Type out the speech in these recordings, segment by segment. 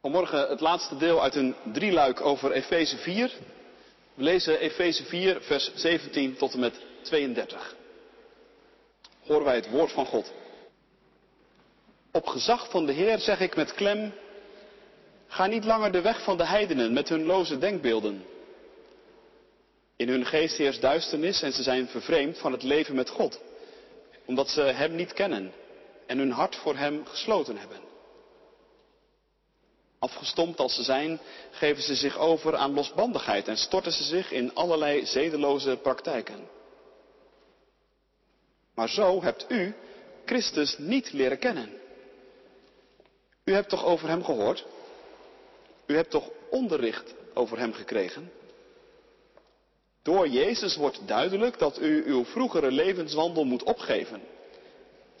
Vanmorgen het laatste deel uit een drieluik over Efeze 4. We lezen Efeze 4, vers 17 tot en met 32. Horen wij het woord van God. Op gezag van de Heer zeg ik met klem, ga niet langer de weg van de heidenen met hun loze denkbeelden. In hun geest heerst duisternis en ze zijn vervreemd van het leven met God, omdat ze Hem niet kennen en hun hart voor Hem gesloten hebben. Afgestompt als ze zijn, geven ze zich over aan losbandigheid en storten ze zich in allerlei zedeloze praktijken. Maar zo hebt u Christus niet leren kennen. U hebt toch over Hem gehoord? U hebt toch onderricht over Hem gekregen? Door Jezus wordt duidelijk dat u uw vroegere levenswandel moet opgeven.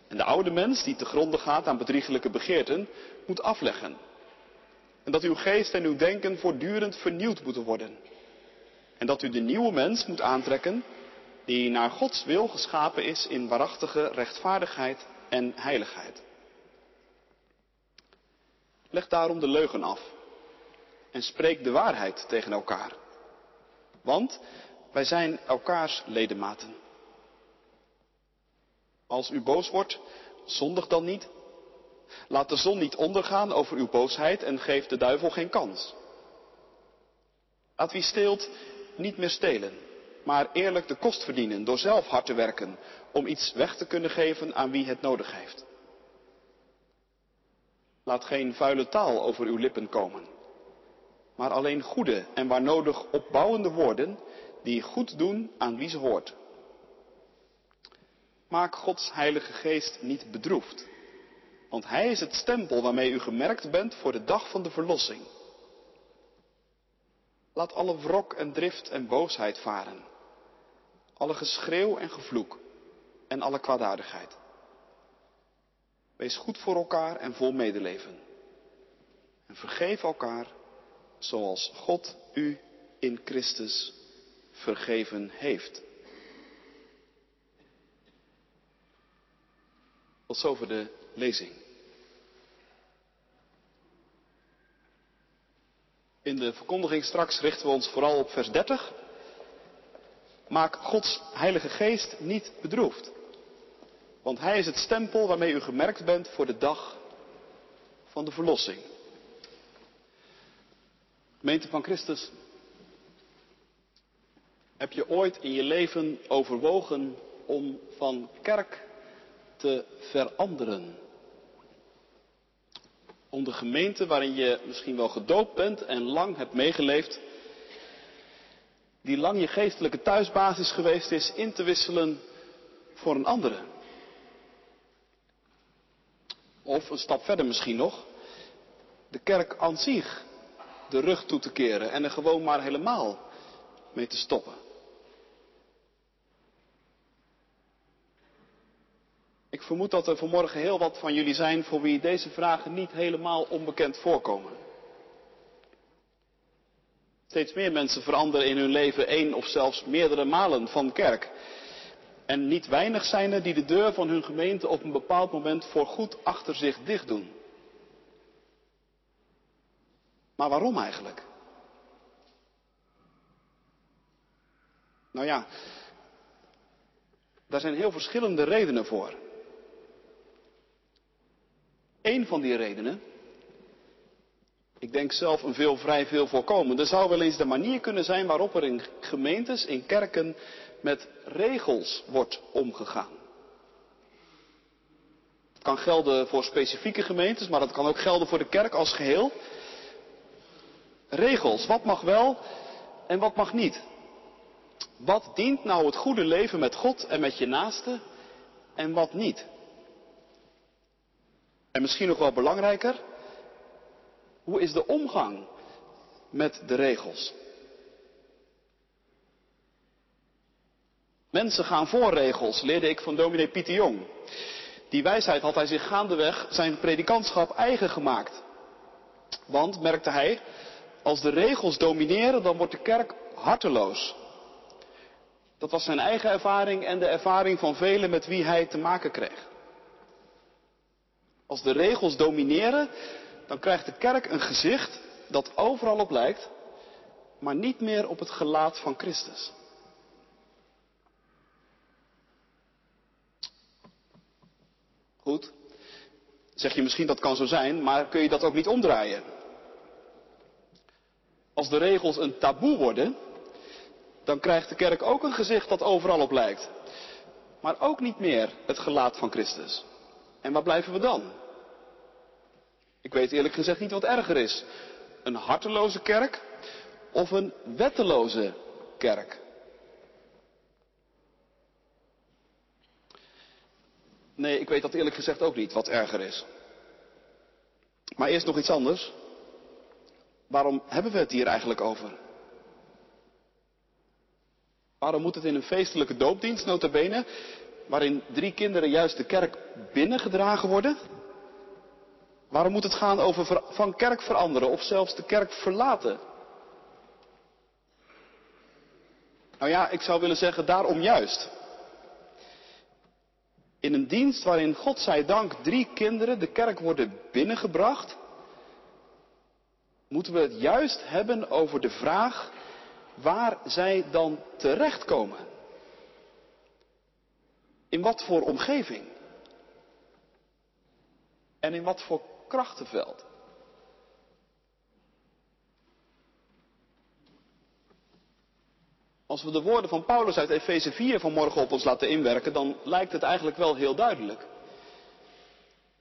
En de oude mens die te gronde gaat aan bedriegelijke begeerten, moet afleggen. En dat uw geest en uw denken voortdurend vernieuwd moeten worden. En dat u de nieuwe mens moet aantrekken die naar Gods wil geschapen is in waarachtige rechtvaardigheid en heiligheid. Leg daarom de leugen af en spreek de waarheid tegen elkaar. Want wij zijn elkaars ledematen. Als u boos wordt, zondig dan niet. Laat de zon niet ondergaan over uw boosheid en geef de duivel geen kans. Laat wie steelt niet meer stelen, maar eerlijk de kost verdienen door zelf hard te werken om iets weg te kunnen geven aan wie het nodig heeft. Laat geen vuile taal over uw lippen komen, maar alleen goede en waar nodig opbouwende woorden die goed doen aan wie ze hoort. Maak Gods Heilige Geest niet bedroefd, want Hij is het stempel waarmee u gemerkt bent voor de dag van de verlossing. Laat alle wrok en drift en boosheid varen, alle geschreeuw en gevloek en alle kwaadaardigheid. Wees goed voor elkaar en vol medeleven. En vergeef elkaar zoals God u in Christus vergeven heeft. Tot zover de lezing. In de verkondiging straks richten we ons vooral op vers 30. Maak Gods Heilige Geest niet bedroefd. Want Hij is het stempel waarmee u gemerkt bent voor de dag van de verlossing. Gemeente van Christus, heb je ooit in je leven overwogen om van kerk te veranderen? Om de gemeente waarin je misschien wel gedoopt bent en lang hebt meegeleefd, die lang je geestelijke thuisbasis geweest is, in te wisselen voor een andere. Of een stap verder misschien nog, de kerk aan zich de rug toe te keren en er gewoon maar helemaal mee te stoppen. Ik vermoed dat er vanmorgen heel wat van jullie zijn voor wie deze vragen niet helemaal onbekend voorkomen. Steeds meer mensen veranderen in hun leven één of zelfs meerdere malen van kerk. En niet weinig zijn er die de deur van hun gemeente op een bepaald moment voorgoed achter zich dicht doen. Maar waarom eigenlijk? Nou ja, daar zijn heel verschillende redenen voor. Eén van die redenen, ik denk zelf een veel vrij veel voorkomende, zou wel eens de manier kunnen zijn waarop er in gemeentes, in kerken met regels wordt omgegaan. Het kan gelden voor specifieke gemeentes, maar dat kan ook gelden voor de kerk als geheel. Regels, wat mag wel en wat mag niet. Wat dient nou het goede leven met God en met je naaste en wat niet? En misschien nog wel belangrijker, hoe is de omgang met de regels? Mensen gaan voor regels, leerde ik van dominee Pieter Jong. Die wijsheid had hij zich gaandeweg zijn predikantschap eigen gemaakt. Want, merkte hij, als de regels domineren, dan wordt de kerk harteloos. Dat was zijn eigen ervaring en de ervaring van velen met wie hij te maken kreeg. Als de regels domineren, dan krijgt de kerk een gezicht dat overal op lijkt, maar niet meer op het gelaat van Christus. Goed, zeg je misschien dat kan zo zijn, maar kun je dat ook niet omdraaien? Als de regels een taboe worden, dan krijgt de kerk ook een gezicht dat overal op lijkt. Maar ook niet meer het gelaat van Christus. En waar blijven we dan? Ik weet eerlijk gezegd niet wat erger is. Een harteloze kerk of een wetteloze kerk? Nee, ik weet dat eerlijk gezegd ook niet wat erger is. Maar eerst nog iets anders. Waarom hebben we het hier eigenlijk over? Waarom moet het in een feestelijke doopdienst, nota bene, waarin drie kinderen juist de kerk binnengedragen worden? Waarom moet het gaan over van kerk veranderen of zelfs de kerk verlaten? Nou ja, ik zou willen zeggen daarom juist. In een dienst waarin God zij dank drie kinderen de kerk worden binnengebracht, moeten we het juist hebben over de vraag waar zij dan terechtkomen. In wat voor omgeving? En in wat voor krachtenveld? Als we de woorden van Paulus uit Efeze 4 vanmorgen op ons laten inwerken, dan lijkt het eigenlijk wel heel duidelijk.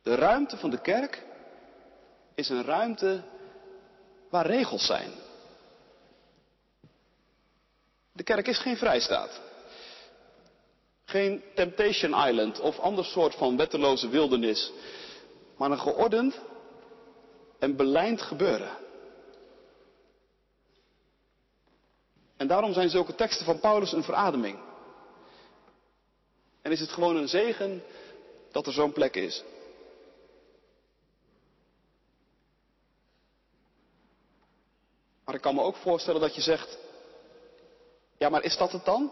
De ruimte van de kerk is een ruimte waar regels zijn. De kerk is geen vrijstaat. Geen Temptation Island of ander soort van wetteloze wildernis. Maar een geordend en belijnd gebeuren. En daarom zijn zulke teksten van Paulus een verademing. En is het gewoon een zegen dat er zo'n plek is. Maar ik kan me ook voorstellen dat je zegt, ja maar is dat het dan?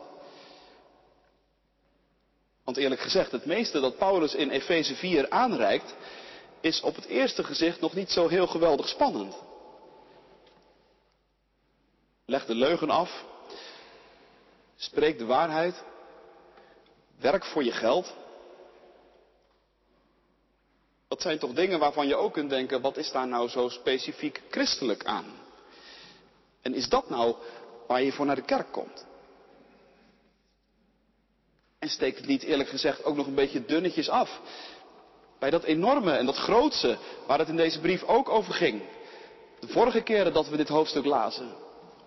Want eerlijk gezegd, het meeste dat Paulus in Efeze 4 aanreikt, is op het eerste gezicht nog niet zo heel geweldig spannend. Leg de leugen af. Spreek de waarheid. Werk voor je geld. Dat zijn toch dingen waarvan je ook kunt denken, wat is daar nou zo specifiek christelijk aan? En is dat nou waar je voor naar de kerk komt? Steekt het niet eerlijk gezegd ook nog een beetje dunnetjes af bij dat enorme en dat grootse waar het in deze brief ook over ging. De vorige keren dat we dit hoofdstuk lazen.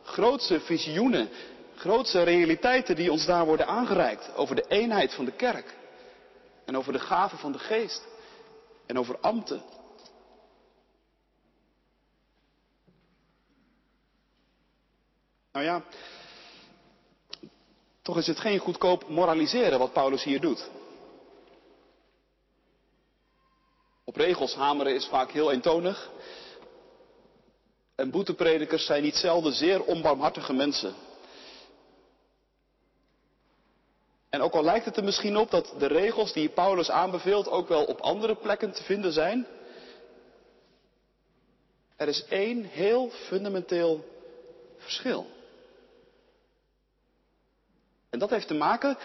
Grootse visioenen, grootse realiteiten die ons daar worden aangereikt over de eenheid van de kerk. En over de gaven van de geest. En over ambten. Nou ja, toch is het geen goedkoop moraliseren wat Paulus hier doet. Op regels hameren is vaak heel eentonig. En boetepredikers zijn niet zelden zeer onbarmhartige mensen. En ook al lijkt het er misschien op dat de regels die Paulus aanbeveelt ook wel op andere plekken te vinden zijn. Er is één heel fundamenteel verschil. En dat heeft te maken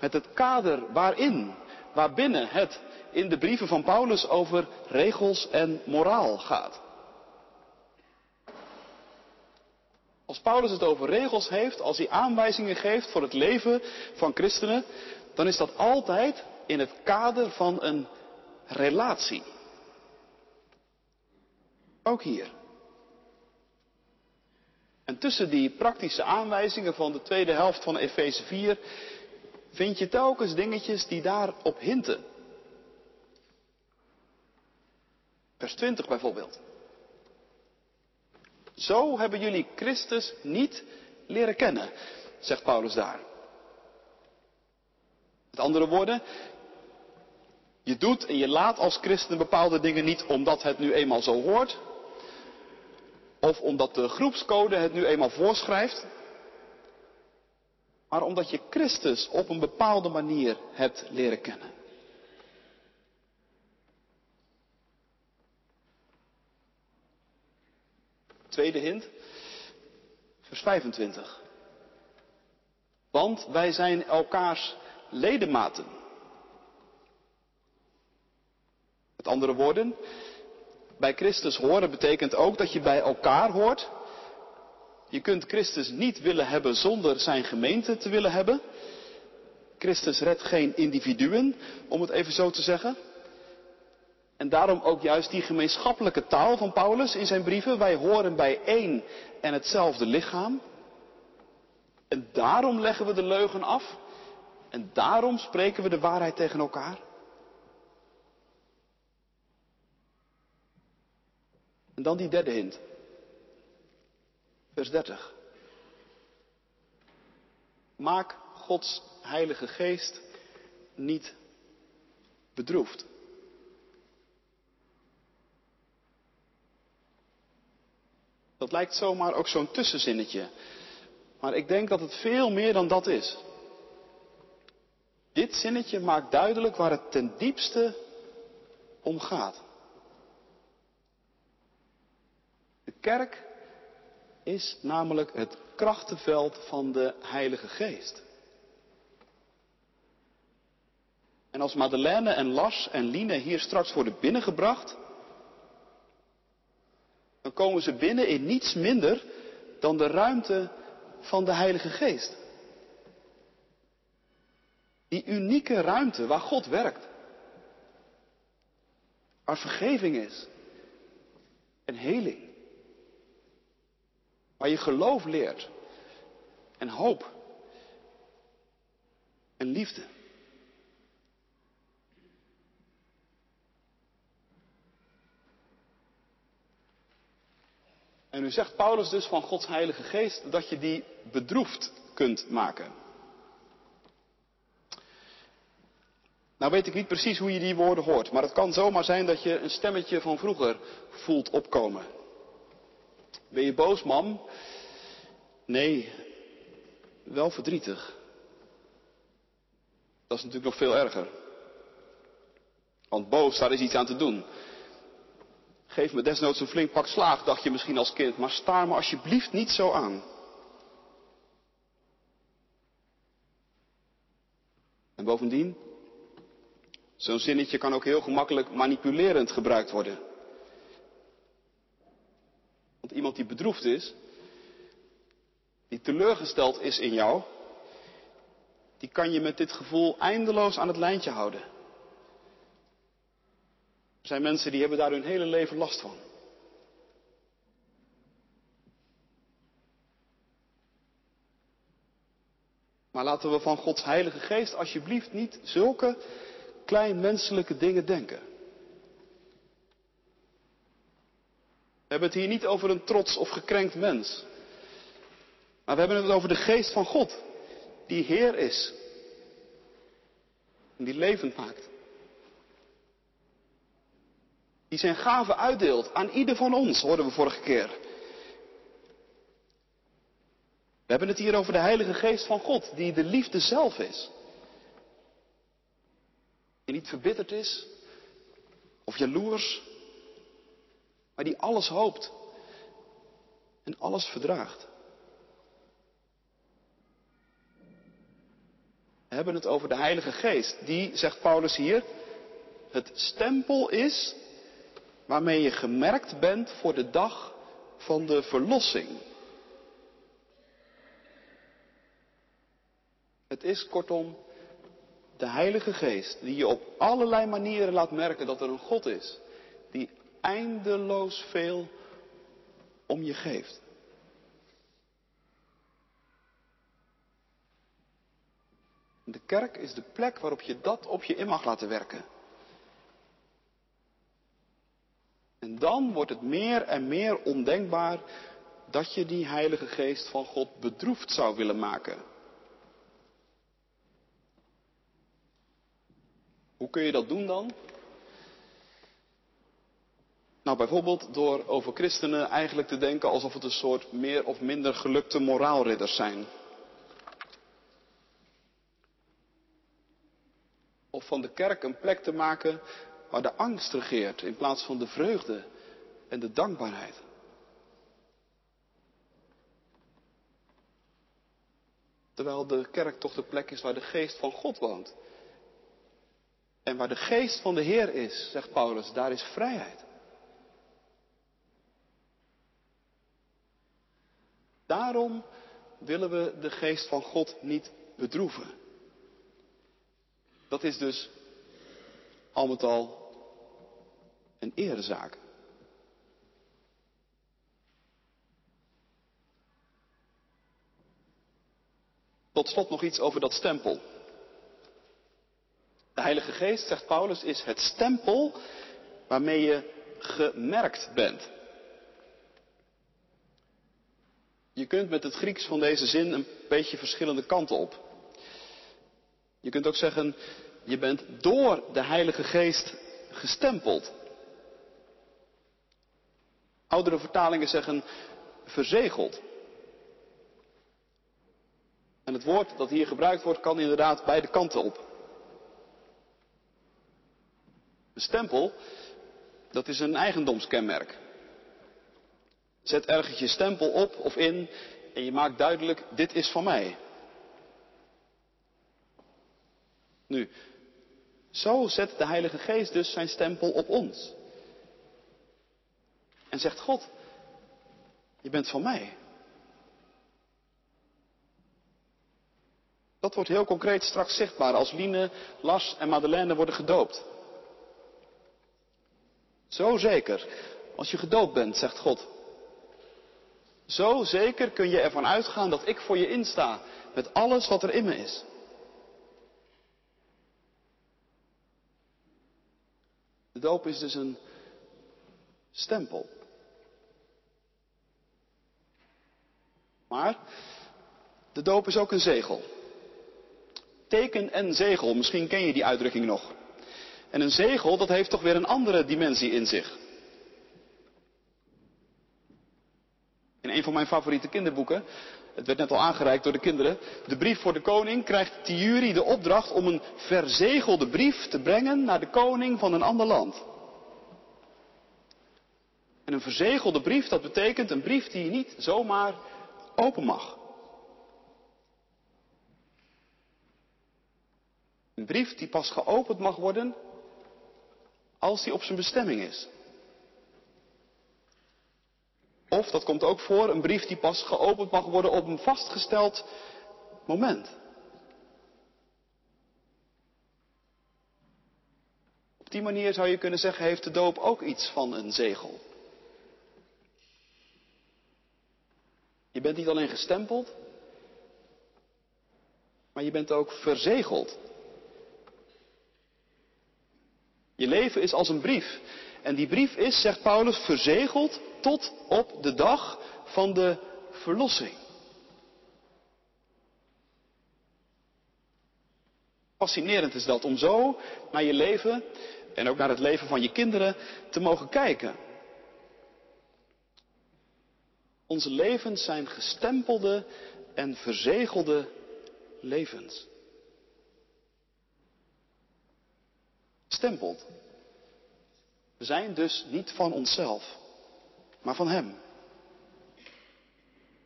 met het kader waarin, waarbinnen het in de brieven van Paulus over regels en moraal gaat. Als Paulus het over regels heeft, als hij aanwijzingen geeft voor het leven van christenen, dan is dat altijd in het kader van een relatie. Ook hier. En tussen die praktische aanwijzingen van de tweede helft van Efeze 4 vind je telkens dingetjes die daarop hinten. Vers 20 bijvoorbeeld. Zo hebben jullie Christus niet leren kennen, zegt Paulus daar. Met andere woorden, je doet en je laat als christen bepaalde dingen niet omdat het nu eenmaal zo hoort, of omdat de groepscode het nu eenmaal voorschrijft, maar omdat je Christus op een bepaalde manier hebt leren kennen. tweede hint, vers 25. Want wij zijn elkaars ledematen. Met andere woorden, bij Christus horen betekent ook dat je bij elkaar hoort. Je kunt Christus niet willen hebben zonder zijn gemeente te willen hebben. Christus redt geen individuen, om het even zo te zeggen. En daarom ook juist die gemeenschappelijke taal van Paulus in zijn brieven. Wij horen bij één en hetzelfde lichaam. En daarom leggen we de leugen af. En daarom spreken we de waarheid tegen elkaar. En dan die derde hint. Vers 30. Maak Gods Heilige Geest niet bedroefd. Dat lijkt zomaar ook zo'n tussenzinnetje. Maar ik denk dat het veel meer dan dat is. Dit zinnetje maakt duidelijk waar het ten diepste om gaat. De kerk is namelijk het krachtenveld van de Heilige Geest. En als Madeleine en Lars en Line hier straks worden binnengebracht, dan komen ze binnen in niets minder dan de ruimte van de Heilige Geest. Die unieke ruimte waar God werkt. Waar vergeving is. En heling. Waar je geloof leert. En hoop. En liefde. En nu zegt Paulus dus van Gods Heilige Geest dat je die bedroefd kunt maken. Nou weet ik niet precies hoe je die woorden hoort, maar het kan zomaar zijn dat je een stemmetje van vroeger voelt opkomen. Ben je boos, mam? Nee, wel verdrietig. Dat is natuurlijk nog veel erger. Want boos, daar is iets aan te doen. Geef me desnoods een flink pak slaag, dacht je misschien als kind, maar staar me alsjeblieft niet zo aan. En bovendien, zo'n zinnetje kan ook heel gemakkelijk manipulerend gebruikt worden. Iemand die bedroefd is, die teleurgesteld is in jou, die kan je met dit gevoel eindeloos aan het lijntje houden. Er zijn mensen die hebben daar hun hele leven last van. Maar laten we van Gods Heilige Geest alsjeblieft niet zulke klein menselijke dingen denken. We hebben het hier niet over een trots of gekrenkt mens. Maar we hebben het over de geest van God, die Heer is. En die levend maakt. Die zijn gaven uitdeelt aan ieder van ons, hoorden we vorige keer. We hebben het hier over de Heilige Geest van God, die de liefde zelf is. Die niet verbitterd is of jaloers, maar die alles hoopt en alles verdraagt. We hebben het over de Heilige Geest, die, zegt Paulus hier, het stempel is waarmee je gemerkt bent voor de dag van de verlossing. Het is kortom de Heilige Geest die je op allerlei manieren laat merken dat er een God is eindeloos veel om je geeft. De kerk is de plek waarop je dat op je in mag laten werken. En dan wordt het meer en meer ondenkbaar dat je die Heilige Geest van God bedroefd zou willen maken. Hoe kun je dat doen dan? Nou, bijvoorbeeld door over christenen eigenlijk te denken alsof het een soort meer of minder gelukte moraalridders zijn. Of van de kerk een plek te maken waar de angst regeert in plaats van de vreugde en de dankbaarheid. Terwijl de kerk toch de plek is waar de geest van God woont. En waar de geest van de Heer is, zegt Paulus, daar is vrijheid. Daarom willen we de geest van God niet bedroeven. Dat is dus al met al een erezaak. Tot slot nog iets over dat stempel. De Heilige Geest, zegt Paulus, is het stempel waarmee je gemerkt bent. Je kunt met het Grieks van deze zin een beetje verschillende kanten op. Je kunt ook zeggen, je bent door de Heilige Geest gestempeld. Oudere vertalingen zeggen verzegeld. En het woord dat hier gebruikt wordt kan inderdaad beide kanten op. Een stempel, dat is een eigendomskenmerk. Zet ergens je stempel op of in en je maakt duidelijk, dit is van mij. Nu, zo zet de Heilige Geest dus zijn stempel op ons. En zegt God, je bent van mij. Dat wordt heel concreet straks zichtbaar als Line, Lars en Madeleine worden gedoopt. Zo zeker, als je gedoopt bent, zegt God. Zo zeker kun je ervan uitgaan dat ik voor je insta met alles wat er in me is. De doop is dus een stempel. Maar de doop is ook een zegel. Teken en zegel, misschien ken je die uitdrukking nog. En een zegel, dat heeft toch weer een andere dimensie in zich. In een van mijn favoriete kinderboeken, het werd net al aangereikt door de kinderen, de brief voor de koning, krijgt Thierry de opdracht om een verzegelde brief te brengen naar de koning van een ander land. En een verzegelde brief, dat betekent een brief die je niet zomaar open mag. Een brief die pas geopend mag worden als die op zijn bestemming is. Of, dat komt ook voor, een brief die pas geopend mag worden op een vastgesteld moment. Op die manier zou je kunnen zeggen, heeft de doop ook iets van een zegel. Je bent niet alleen gestempeld, maar je bent ook verzegeld. Je leven is als een brief. En die brief is, zegt Paulus, verzegeld tot op de dag van de verlossing. Fascinerend is dat om zo naar je leven en ook naar het leven van je kinderen te mogen kijken. Onze levens zijn gestempelde en verzegelde levens. Stempeld. We zijn dus niet van onszelf, maar van Hem.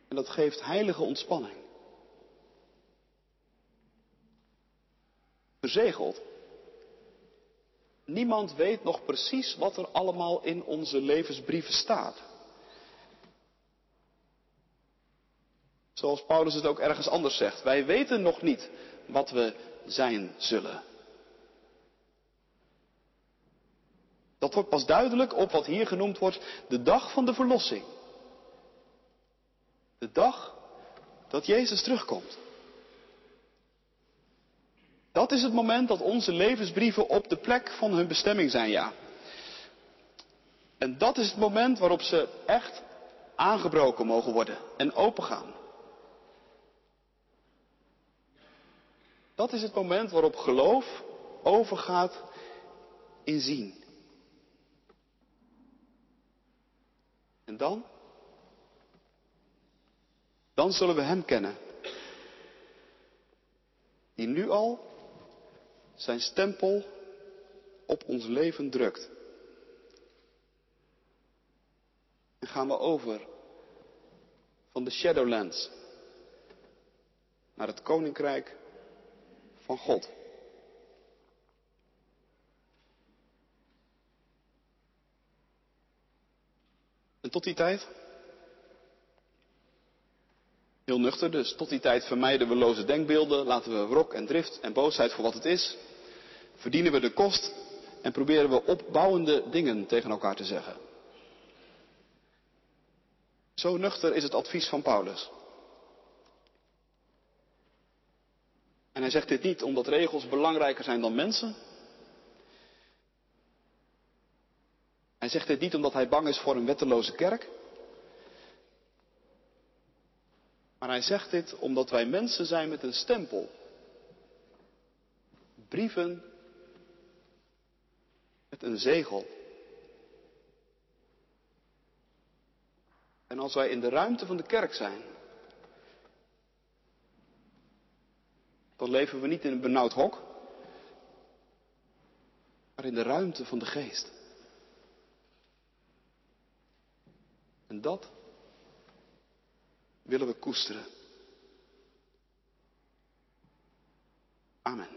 En dat geeft heilige ontspanning. Verzegeld. Niemand weet nog precies wat er allemaal in onze levensbrieven staat. Zoals Paulus het ook ergens anders zegt. Wij weten nog niet wat we zijn zullen. Dat wordt pas duidelijk op wat hier genoemd wordt de dag van de verlossing. De dag dat Jezus terugkomt. Dat is het moment dat onze levensbrieven op de plek van hun bestemming zijn, ja. En dat is het moment waarop ze echt aangebroken mogen worden en opengaan. Dat is het moment waarop geloof overgaat in zien. En dan? Dan zullen we Hem kennen. Die nu al zijn stempel op ons leven drukt. En gaan we over van de Shadowlands naar het koninkrijk van God. Tot die tijd? Heel nuchter dus. Tot die tijd vermijden we loze denkbeelden, laten we wrok en drift en boosheid voor wat het is. Verdienen we de kost en proberen we opbouwende dingen tegen elkaar te zeggen. Zo nuchter is het advies van Paulus. En hij zegt dit niet omdat regels belangrijker zijn dan mensen. Hij zegt dit niet omdat hij bang is voor een wetteloze kerk. Maar hij zegt dit omdat wij mensen zijn met een stempel. Brieven met een zegel. En als wij in de ruimte van de kerk zijn, dan leven we niet in een benauwd hok, maar in de ruimte van de geest. En dat willen we koesteren. Amen.